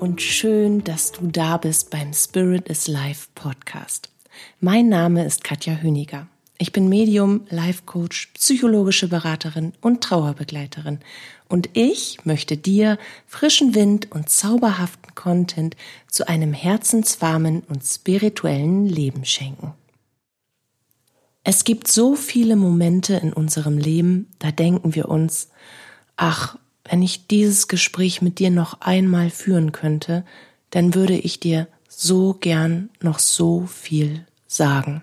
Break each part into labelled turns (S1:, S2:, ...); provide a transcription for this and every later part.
S1: und schön, dass du da bist beim Spirit is Life Podcast. Mein Name ist Katja Höniger. Ich bin Medium, Life Coach, psychologische Beraterin und Trauerbegleiterin. Und ich möchte dir frischen Wind und zauberhaften Content zu einem herzenswarmen und spirituellen Leben schenken. Es gibt so viele Momente in unserem Leben, da denken wir uns, ach, wenn ich dieses Gespräch mit dir noch einmal führen könnte, dann würde ich dir so gern noch so viel sagen.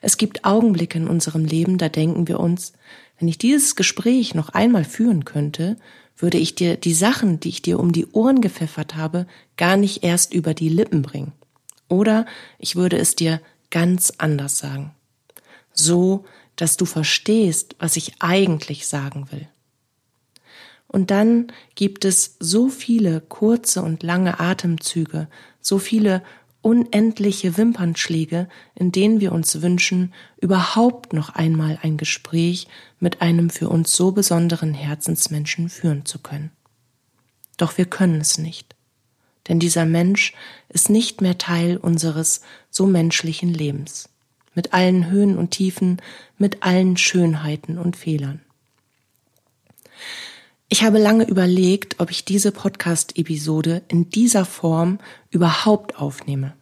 S1: Es gibt Augenblicke in unserem Leben, da denken wir uns, wenn ich dieses Gespräch noch einmal führen könnte, würde ich dir die Sachen, die ich dir um die Ohren gepfeffert habe, gar nicht erst über die Lippen bringen. Oder ich würde es dir ganz anders sagen. So, dass du verstehst, was ich eigentlich sagen will. Und dann gibt es so viele kurze und lange Atemzüge, so viele unendliche Wimpernschläge, in denen wir uns wünschen, überhaupt noch einmal ein Gespräch mit einem für uns so besonderen Herzensmenschen führen zu können. Doch wir können es nicht, denn dieser Mensch ist nicht mehr Teil unseres so menschlichen Lebens, mit allen Höhen und Tiefen, mit allen Schönheiten und Fehlern. Ich habe lange überlegt, ob ich diese Podcast-Episode in dieser Form überhaupt aufnehme.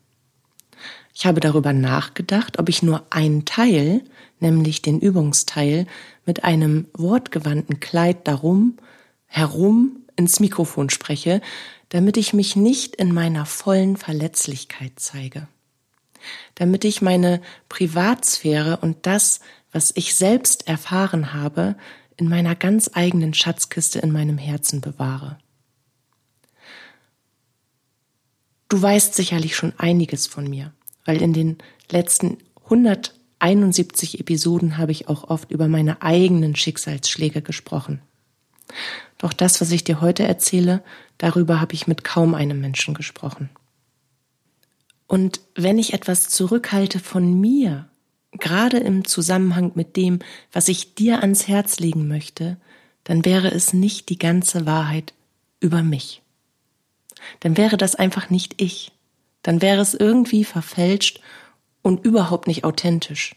S1: Ich habe darüber nachgedacht, ob ich nur einen Teil, nämlich den Übungsteil, mit einem wortgewandten Kleid darum, herum ins Mikrofon spreche, damit ich mich nicht in meiner vollen Verletzlichkeit zeige. Damit ich meine Privatsphäre und das, was ich selbst erfahren habe, in meiner ganz eigenen Schatzkiste in meinem Herzen bewahre. Du weißt sicherlich schon einiges von mir, weil in den letzten 171 Episoden habe ich auch oft über meine eigenen Schicksalsschläge gesprochen. Doch das, was ich dir heute erzähle, darüber habe ich mit kaum einem Menschen gesprochen. Und wenn ich etwas zurückhalte von mir, gerade im Zusammenhang mit dem, was ich dir ans Herz legen möchte, dann wäre es nicht die ganze Wahrheit über mich. Dann wäre das einfach nicht ich. Dann wäre es irgendwie verfälscht und überhaupt nicht authentisch.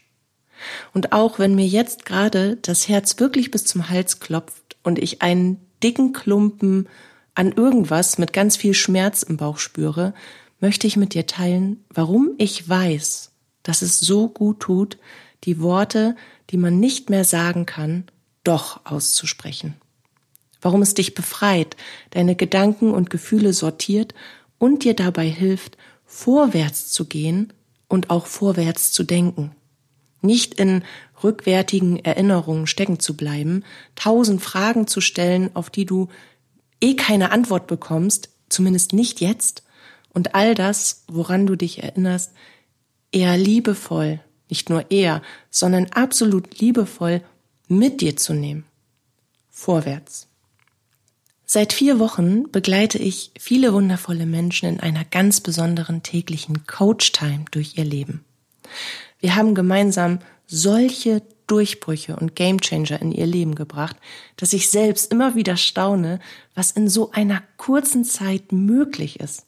S1: Und auch wenn mir jetzt gerade das Herz wirklich bis zum Hals klopft und ich einen dicken Klumpen an irgendwas mit ganz viel Schmerz im Bauch spüre, möchte ich mit dir teilen, warum ich weiß, dass es so gut tut, die Worte, die man nicht mehr sagen kann, doch auszusprechen. Warum es dich befreit, deine Gedanken und Gefühle sortiert und dir dabei hilft, vorwärts zu gehen und auch vorwärts zu denken. Nicht in rückwärtigen Erinnerungen stecken zu bleiben, tausend Fragen zu stellen, auf die du eh keine Antwort bekommst, zumindest nicht jetzt, und all das, woran du dich erinnerst, eher liebevoll, nicht nur eher, sondern absolut liebevoll mit dir zu nehmen. Vorwärts. Seit vier Wochen begleite ich viele wundervolle Menschen in einer ganz besonderen täglichen Coach-Time durch ihr Leben. Wir haben gemeinsam solche Durchbrüche und Gamechanger in ihr Leben gebracht, dass ich selbst immer wieder staune, was in so einer kurzen Zeit möglich ist.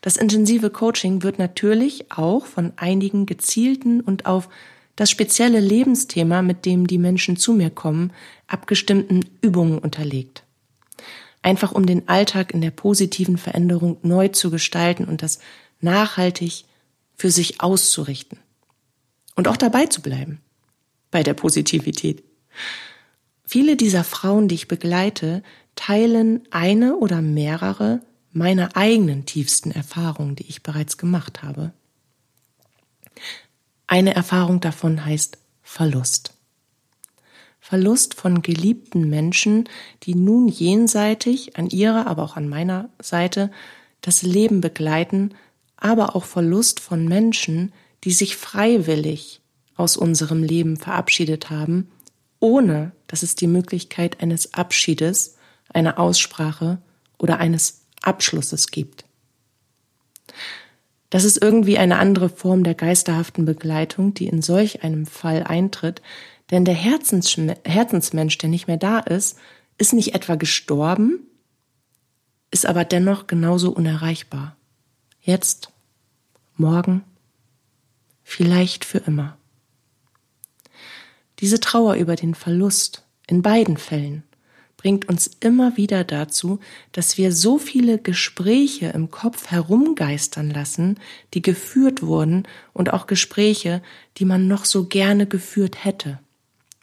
S1: Das intensive Coaching wird natürlich auch von einigen gezielten und auf das spezielle Lebensthema, mit dem die Menschen zu mir kommen, abgestimmten Übungen unterlegt. Einfach um den Alltag in der positiven Veränderung neu zu gestalten und das nachhaltig für sich auszurichten. Und auch dabei zu bleiben. Bei der Positivität. Viele dieser Frauen, die ich begleite, teilen eine oder mehrere meiner eigenen tiefsten Erfahrungen, die ich bereits gemacht habe. Eine Erfahrung davon heißt Verlust. Verlust von geliebten Menschen, die nun jenseitig an ihrer, aber auch an meiner Seite das Leben begleiten, aber auch Verlust von Menschen, die sich freiwillig aus unserem Leben verabschiedet haben, ohne dass es die Möglichkeit eines Abschiedes, einer Aussprache oder eines Abschlusses gibt. Das ist irgendwie eine andere Form der geisterhaften Begleitung, die in solch einem Fall eintritt, denn der Herzens Herzensmensch, der nicht mehr da ist, ist nicht etwa gestorben, ist aber dennoch genauso unerreichbar. Jetzt, morgen, vielleicht für immer. Diese Trauer über den Verlust in beiden Fällen bringt uns immer wieder dazu, dass wir so viele Gespräche im Kopf herumgeistern lassen, die geführt wurden und auch Gespräche, die man noch so gerne geführt hätte.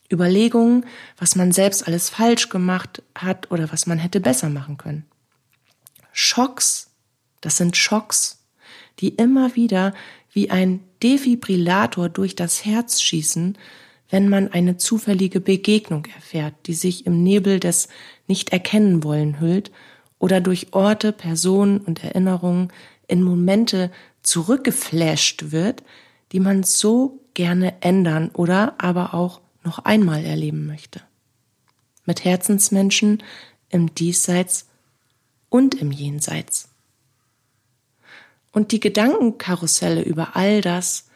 S1: Überlegungen, was man selbst alles falsch gemacht hat oder was man hätte besser machen können. Schocks, das sind Schocks, die immer wieder wie ein Defibrillator durch das Herz schießen, wenn man eine zufällige Begegnung erfährt, die sich im Nebel des Nicht-Erkennen-Wollen hüllt oder durch Orte, Personen und Erinnerungen in Momente zurückgeflasht wird, die man so gerne ändern oder aber auch noch einmal erleben möchte. Mit Herzensmenschen im Diesseits und im Jenseits. Und die Gedankenkarusselle über all das,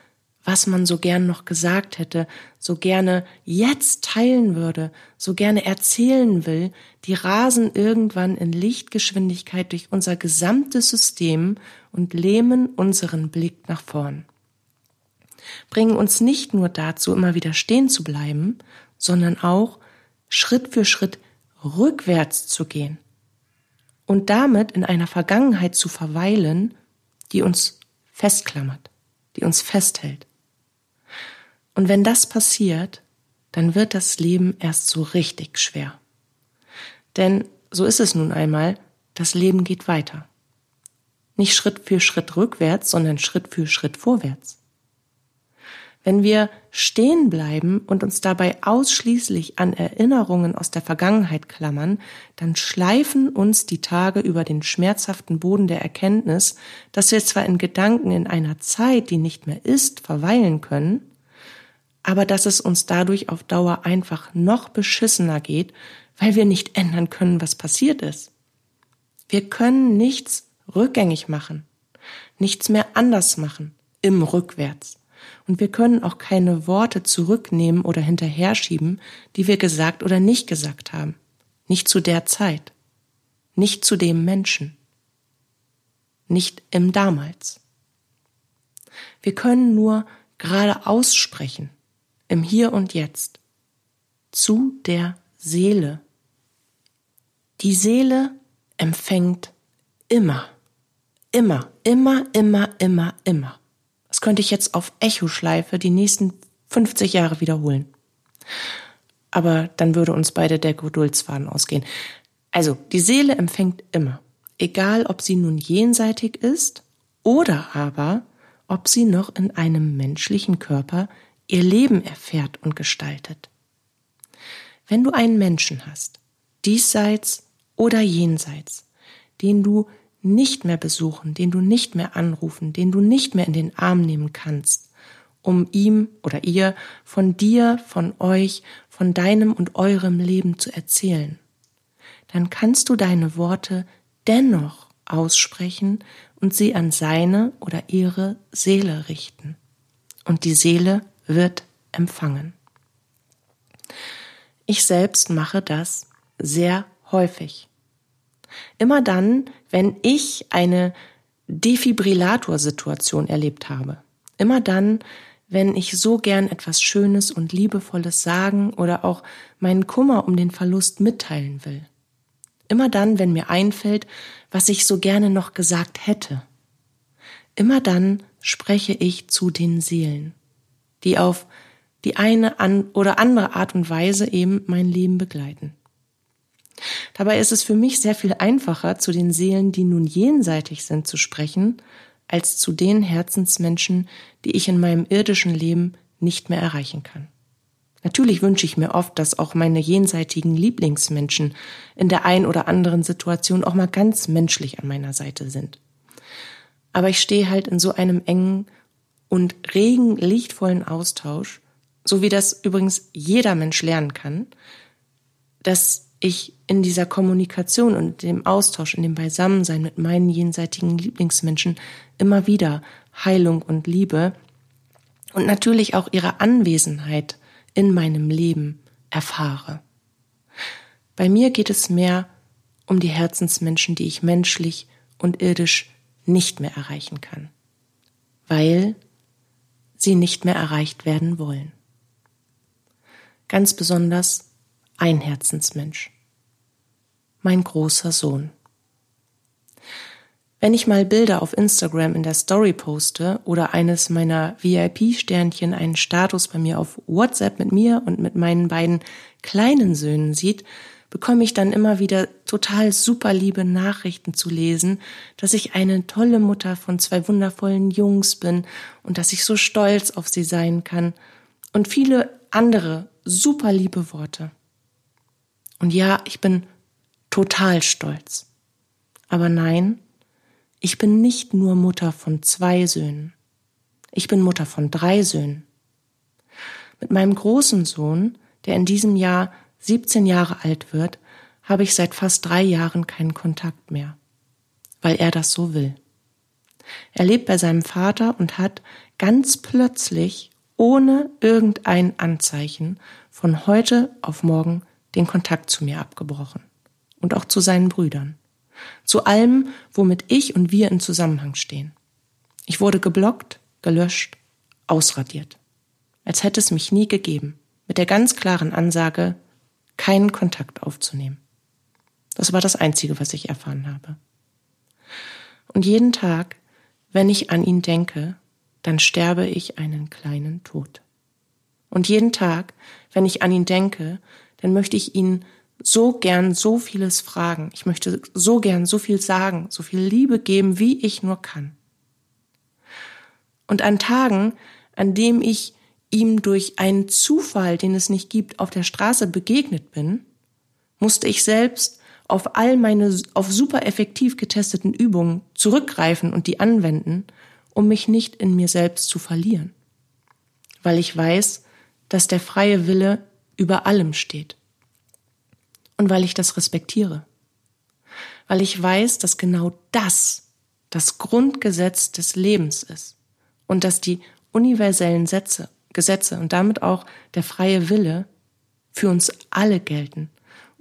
S1: was man so gern noch gesagt hätte, so gerne jetzt teilen würde, so gerne erzählen will, die rasen irgendwann in Lichtgeschwindigkeit durch unser gesamtes System und lähmen unseren Blick nach vorn. Bringen uns nicht nur dazu, immer wieder stehen zu bleiben, sondern auch Schritt für Schritt rückwärts zu gehen und damit in einer Vergangenheit zu verweilen, die uns festklammert, die uns festhält. Und wenn das passiert, dann wird das Leben erst so richtig schwer. Denn so ist es nun einmal, das Leben geht weiter. Nicht Schritt für Schritt rückwärts, sondern Schritt für Schritt vorwärts. Wenn wir stehen bleiben und uns dabei ausschließlich an Erinnerungen aus der Vergangenheit klammern, dann schleifen uns die Tage über den schmerzhaften Boden der Erkenntnis, dass wir zwar in Gedanken in einer Zeit, die nicht mehr ist, verweilen können, aber dass es uns dadurch auf Dauer einfach noch beschissener geht, weil wir nicht ändern können, was passiert ist. Wir können nichts rückgängig machen, nichts mehr anders machen, im Rückwärts. Und wir können auch keine Worte zurücknehmen oder hinterher schieben, die wir gesagt oder nicht gesagt haben. Nicht zu der Zeit. Nicht zu dem Menschen. Nicht im damals. Wir können nur gerade aussprechen, im Hier und Jetzt, zu der Seele. Die Seele empfängt immer, immer, immer, immer, immer, immer. Das könnte ich jetzt auf Echoschleife die nächsten 50 Jahre wiederholen. Aber dann würde uns beide der Geduldsfaden ausgehen. Also, die Seele empfängt immer, egal ob sie nun jenseitig ist oder aber ob sie noch in einem menschlichen Körper ihr Leben erfährt und gestaltet. Wenn du einen Menschen hast, diesseits oder jenseits, den du nicht mehr besuchen, den du nicht mehr anrufen, den du nicht mehr in den Arm nehmen kannst, um ihm oder ihr von dir, von euch, von deinem und eurem Leben zu erzählen, dann kannst du deine Worte dennoch aussprechen und sie an seine oder ihre Seele richten. Und die Seele wird empfangen. Ich selbst mache das sehr häufig. Immer dann, wenn ich eine Defibrillatorsituation erlebt habe. Immer dann, wenn ich so gern etwas Schönes und Liebevolles sagen oder auch meinen Kummer um den Verlust mitteilen will. Immer dann, wenn mir einfällt, was ich so gerne noch gesagt hätte. Immer dann spreche ich zu den Seelen die auf die eine an oder andere Art und Weise eben mein Leben begleiten. Dabei ist es für mich sehr viel einfacher, zu den Seelen, die nun jenseitig sind, zu sprechen, als zu den Herzensmenschen, die ich in meinem irdischen Leben nicht mehr erreichen kann. Natürlich wünsche ich mir oft, dass auch meine jenseitigen Lieblingsmenschen in der ein oder anderen Situation auch mal ganz menschlich an meiner Seite sind. Aber ich stehe halt in so einem engen und regen, lichtvollen Austausch, so wie das übrigens jeder Mensch lernen kann, dass ich in dieser Kommunikation und dem Austausch, in dem Beisammensein mit meinen jenseitigen Lieblingsmenschen immer wieder Heilung und Liebe und natürlich auch ihre Anwesenheit in meinem Leben erfahre. Bei mir geht es mehr um die Herzensmenschen, die ich menschlich und irdisch nicht mehr erreichen kann, weil sie nicht mehr erreicht werden wollen. Ganz besonders ein Herzensmensch, mein großer Sohn. Wenn ich mal Bilder auf Instagram in der Story poste oder eines meiner VIP-Sternchen einen Status bei mir auf WhatsApp mit mir und mit meinen beiden kleinen Söhnen sieht, bekomme ich dann immer wieder total super liebe Nachrichten zu lesen, dass ich eine tolle Mutter von zwei wundervollen Jungs bin und dass ich so stolz auf sie sein kann und viele andere super liebe Worte. Und ja, ich bin total stolz. Aber nein, ich bin nicht nur Mutter von zwei Söhnen. Ich bin Mutter von drei Söhnen. Mit meinem großen Sohn, der in diesem Jahr 17 Jahre alt wird, habe ich seit fast drei Jahren keinen Kontakt mehr, weil er das so will. Er lebt bei seinem Vater und hat ganz plötzlich, ohne irgendein Anzeichen, von heute auf morgen den Kontakt zu mir abgebrochen und auch zu seinen Brüdern zu allem, womit ich und wir in Zusammenhang stehen. Ich wurde geblockt, gelöscht, ausradiert, als hätte es mich nie gegeben, mit der ganz klaren Ansage, keinen Kontakt aufzunehmen. Das war das Einzige, was ich erfahren habe. Und jeden Tag, wenn ich an ihn denke, dann sterbe ich einen kleinen Tod. Und jeden Tag, wenn ich an ihn denke, dann möchte ich ihn so gern so vieles fragen. Ich möchte so gern so viel sagen, so viel Liebe geben, wie ich nur kann. Und an Tagen, an dem ich ihm durch einen Zufall, den es nicht gibt, auf der Straße begegnet bin, musste ich selbst auf all meine auf super effektiv getesteten Übungen zurückgreifen und die anwenden, um mich nicht in mir selbst zu verlieren. Weil ich weiß, dass der freie Wille über allem steht und weil ich das respektiere. Weil ich weiß, dass genau das das Grundgesetz des Lebens ist und dass die universellen Sätze, Gesetze und damit auch der freie Wille für uns alle gelten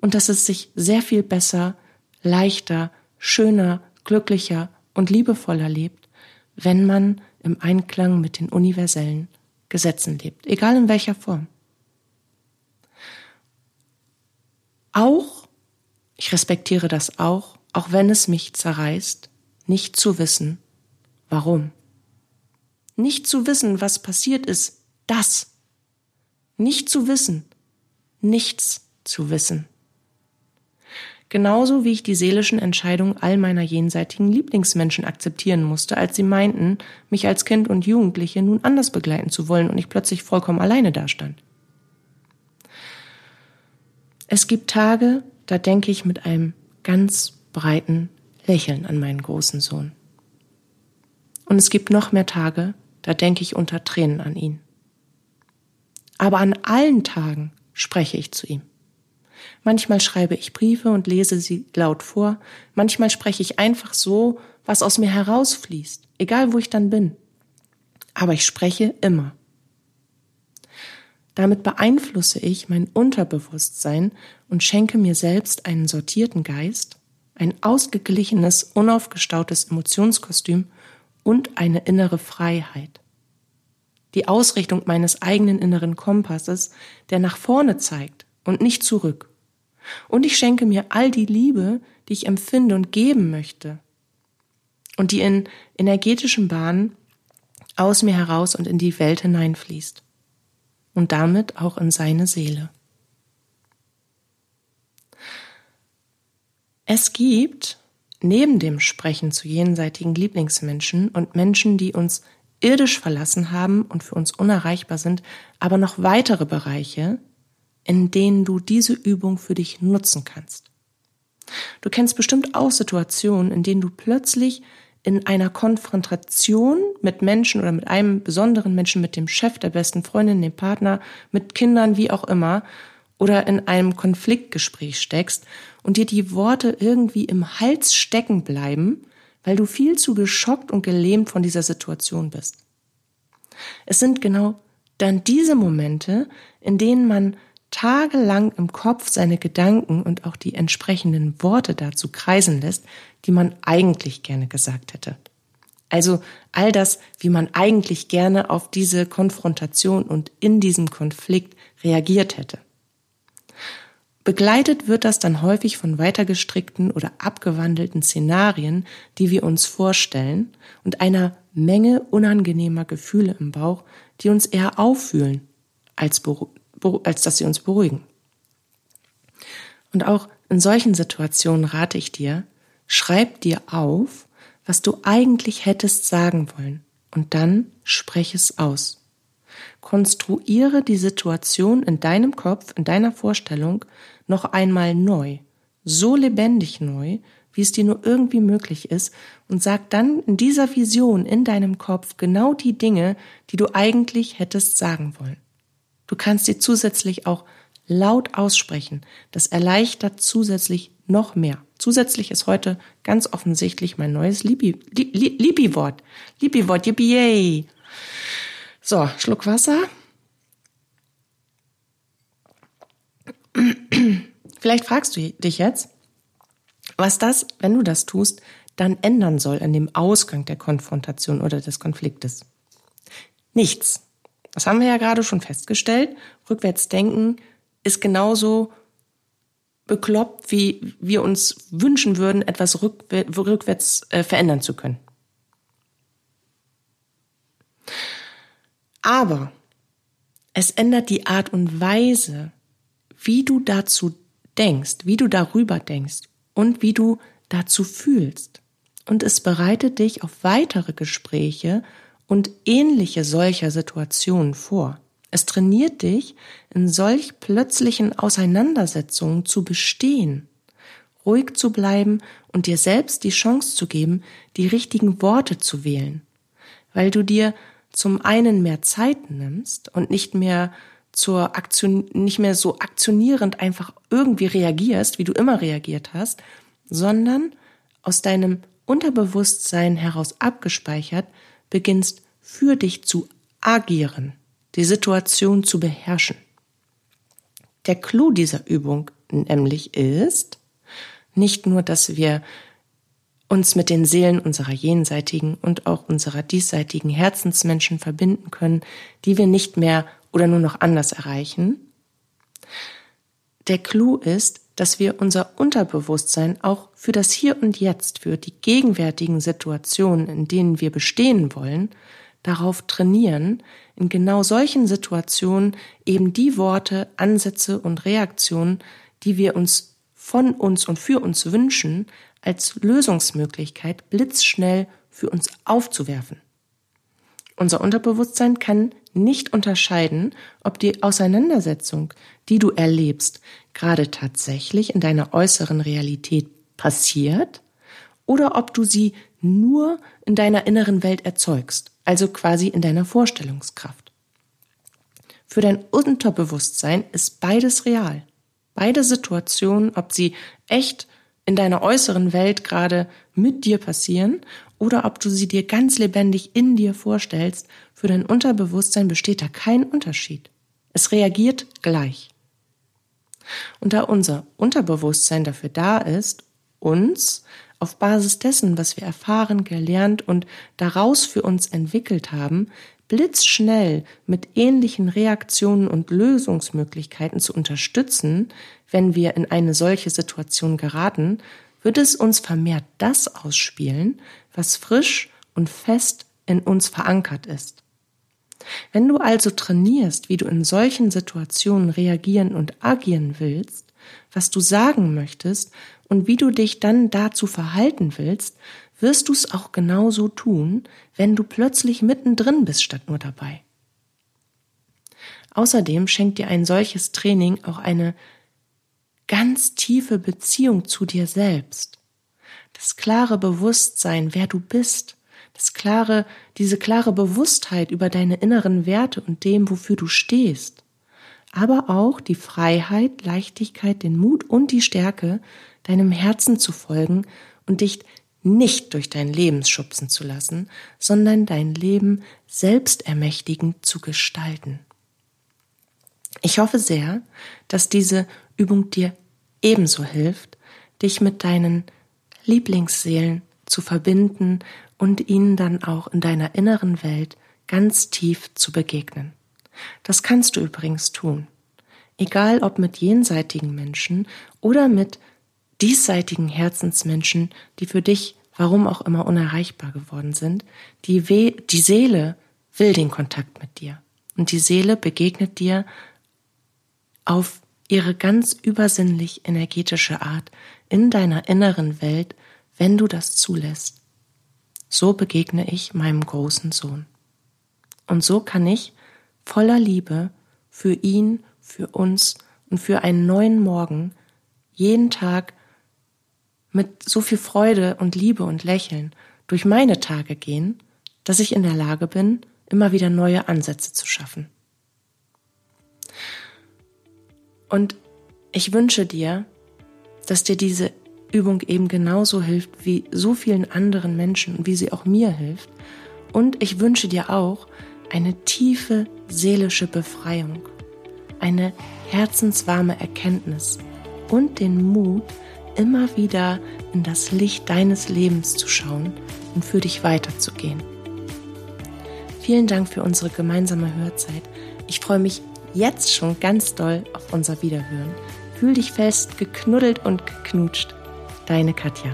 S1: und dass es sich sehr viel besser, leichter, schöner, glücklicher und liebevoller lebt, wenn man im Einklang mit den universellen Gesetzen lebt, egal in welcher Form. Auch, ich respektiere das auch, auch wenn es mich zerreißt, nicht zu wissen, warum. Nicht zu wissen, was passiert ist, das. Nicht zu wissen, nichts zu wissen. Genauso wie ich die seelischen Entscheidungen all meiner jenseitigen Lieblingsmenschen akzeptieren musste, als sie meinten, mich als Kind und Jugendliche nun anders begleiten zu wollen und ich plötzlich vollkommen alleine dastand. Es gibt Tage, da denke ich mit einem ganz breiten Lächeln an meinen großen Sohn. Und es gibt noch mehr Tage, da denke ich unter Tränen an ihn. Aber an allen Tagen spreche ich zu ihm. Manchmal schreibe ich Briefe und lese sie laut vor, manchmal spreche ich einfach so, was aus mir herausfließt, egal wo ich dann bin. Aber ich spreche immer. Damit beeinflusse ich mein Unterbewusstsein und schenke mir selbst einen sortierten Geist, ein ausgeglichenes, unaufgestautes Emotionskostüm und eine innere Freiheit. Die Ausrichtung meines eigenen inneren Kompasses, der nach vorne zeigt und nicht zurück. Und ich schenke mir all die Liebe, die ich empfinde und geben möchte. Und die in energetischen Bahnen aus mir heraus und in die Welt hineinfließt und damit auch in seine Seele. Es gibt neben dem Sprechen zu jenseitigen Lieblingsmenschen und Menschen, die uns irdisch verlassen haben und für uns unerreichbar sind, aber noch weitere Bereiche, in denen du diese Übung für dich nutzen kannst. Du kennst bestimmt auch Situationen, in denen du plötzlich in einer Konfrontation mit Menschen oder mit einem besonderen Menschen, mit dem Chef, der besten Freundin, dem Partner, mit Kindern, wie auch immer, oder in einem Konfliktgespräch steckst und dir die Worte irgendwie im Hals stecken bleiben, weil du viel zu geschockt und gelähmt von dieser Situation bist. Es sind genau dann diese Momente, in denen man tagelang im Kopf seine Gedanken und auch die entsprechenden Worte dazu kreisen lässt, die man eigentlich gerne gesagt hätte. Also all das, wie man eigentlich gerne auf diese Konfrontation und in diesem Konflikt reagiert hätte. Begleitet wird das dann häufig von weitergestrickten oder abgewandelten Szenarien, die wir uns vorstellen und einer Menge unangenehmer Gefühle im Bauch, die uns eher auffühlen, als, als dass sie uns beruhigen. Und auch in solchen Situationen rate ich dir, schreib dir auf, was du eigentlich hättest sagen wollen, und dann sprech es aus. Konstruiere die Situation in deinem Kopf, in deiner Vorstellung noch einmal neu, so lebendig neu, wie es dir nur irgendwie möglich ist, und sag dann in dieser Vision in deinem Kopf genau die Dinge, die du eigentlich hättest sagen wollen. Du kannst sie zusätzlich auch laut aussprechen. Das erleichtert zusätzlich noch mehr. Zusätzlich ist heute ganz offensichtlich mein neues Libi-Wort. Libi-Wort, yippie So, Schluck Wasser. Vielleicht fragst du dich jetzt, was das, wenn du das tust, dann ändern soll an dem Ausgang der Konfrontation oder des Konfliktes. Nichts. Das haben wir ja gerade schon festgestellt. Rückwärts denken ist genauso bekloppt, wie wir uns wünschen würden, etwas rückwärts äh, verändern zu können. Aber es ändert die Art und Weise, wie du dazu denkst, wie du darüber denkst und wie du dazu fühlst. Und es bereitet dich auf weitere Gespräche und ähnliche solcher Situationen vor. Es trainiert dich, in solch plötzlichen Auseinandersetzungen zu bestehen, ruhig zu bleiben und dir selbst die Chance zu geben, die richtigen Worte zu wählen, weil du dir zum einen mehr Zeit nimmst und nicht mehr zur Aktion, nicht mehr so aktionierend einfach irgendwie reagierst, wie du immer reagiert hast, sondern aus deinem Unterbewusstsein heraus abgespeichert beginnst für dich zu agieren, die Situation zu beherrschen. Der Clou dieser Übung nämlich ist, nicht nur, dass wir uns mit den Seelen unserer jenseitigen und auch unserer diesseitigen Herzensmenschen verbinden können, die wir nicht mehr oder nur noch anders erreichen. Der Clou ist, dass wir unser Unterbewusstsein auch für das Hier und Jetzt, für die gegenwärtigen Situationen, in denen wir bestehen wollen, darauf trainieren, in genau solchen Situationen eben die Worte, Ansätze und Reaktionen, die wir uns von uns und für uns wünschen, als Lösungsmöglichkeit blitzschnell für uns aufzuwerfen. Unser Unterbewusstsein kann nicht unterscheiden, ob die Auseinandersetzung, die du erlebst, gerade tatsächlich in deiner äußeren Realität passiert oder ob du sie nur in deiner inneren Welt erzeugst, also quasi in deiner Vorstellungskraft. Für dein Unterbewusstsein ist beides real. Beide Situationen, ob sie echt in deiner äußeren Welt gerade mit dir passieren oder ob du sie dir ganz lebendig in dir vorstellst, für dein Unterbewusstsein besteht da kein Unterschied. Es reagiert gleich. Und da unser Unterbewusstsein dafür da ist, uns auf Basis dessen, was wir erfahren, gelernt und daraus für uns entwickelt haben, blitzschnell mit ähnlichen Reaktionen und Lösungsmöglichkeiten zu unterstützen, wenn wir in eine solche Situation geraten, wird es uns vermehrt das ausspielen, was frisch und fest in uns verankert ist. Wenn du also trainierst, wie du in solchen Situationen reagieren und agieren willst, was du sagen möchtest und wie du dich dann dazu verhalten willst, wirst du es auch genauso tun, wenn du plötzlich mittendrin bist statt nur dabei. Außerdem schenkt dir ein solches Training auch eine ganz tiefe Beziehung zu dir selbst. Das klare Bewusstsein, wer du bist, das klare, diese klare Bewusstheit über deine inneren Werte und dem, wofür du stehst, aber auch die Freiheit, Leichtigkeit, den Mut und die Stärke, deinem Herzen zu folgen und dich nicht durch dein Leben schubsen zu lassen, sondern dein Leben selbstermächtigend zu gestalten. Ich hoffe sehr, dass diese Übung dir ebenso hilft, dich mit deinen Lieblingsseelen zu verbinden und ihnen dann auch in deiner inneren Welt ganz tief zu begegnen. Das kannst du übrigens tun. Egal ob mit jenseitigen Menschen oder mit diesseitigen Herzensmenschen, die für dich warum auch immer unerreichbar geworden sind, die, We die Seele will den Kontakt mit dir. Und die Seele begegnet dir auf ihre ganz übersinnlich energetische Art in deiner inneren Welt, wenn du das zulässt. So begegne ich meinem großen Sohn. Und so kann ich voller Liebe für ihn, für uns und für einen neuen Morgen jeden Tag mit so viel Freude und Liebe und Lächeln durch meine Tage gehen, dass ich in der Lage bin, immer wieder neue Ansätze zu schaffen. Und ich wünsche dir, dass dir diese Übung eben genauso hilft wie so vielen anderen Menschen und wie sie auch mir hilft. Und ich wünsche dir auch eine tiefe seelische Befreiung, eine herzenswarme Erkenntnis und den Mut, immer wieder in das Licht deines Lebens zu schauen und für dich weiterzugehen. Vielen Dank für unsere gemeinsame Hörzeit. Ich freue mich jetzt schon ganz doll auf unser Wiederhören. Fühl dich fest, geknuddelt und geknutscht. Deine Katja.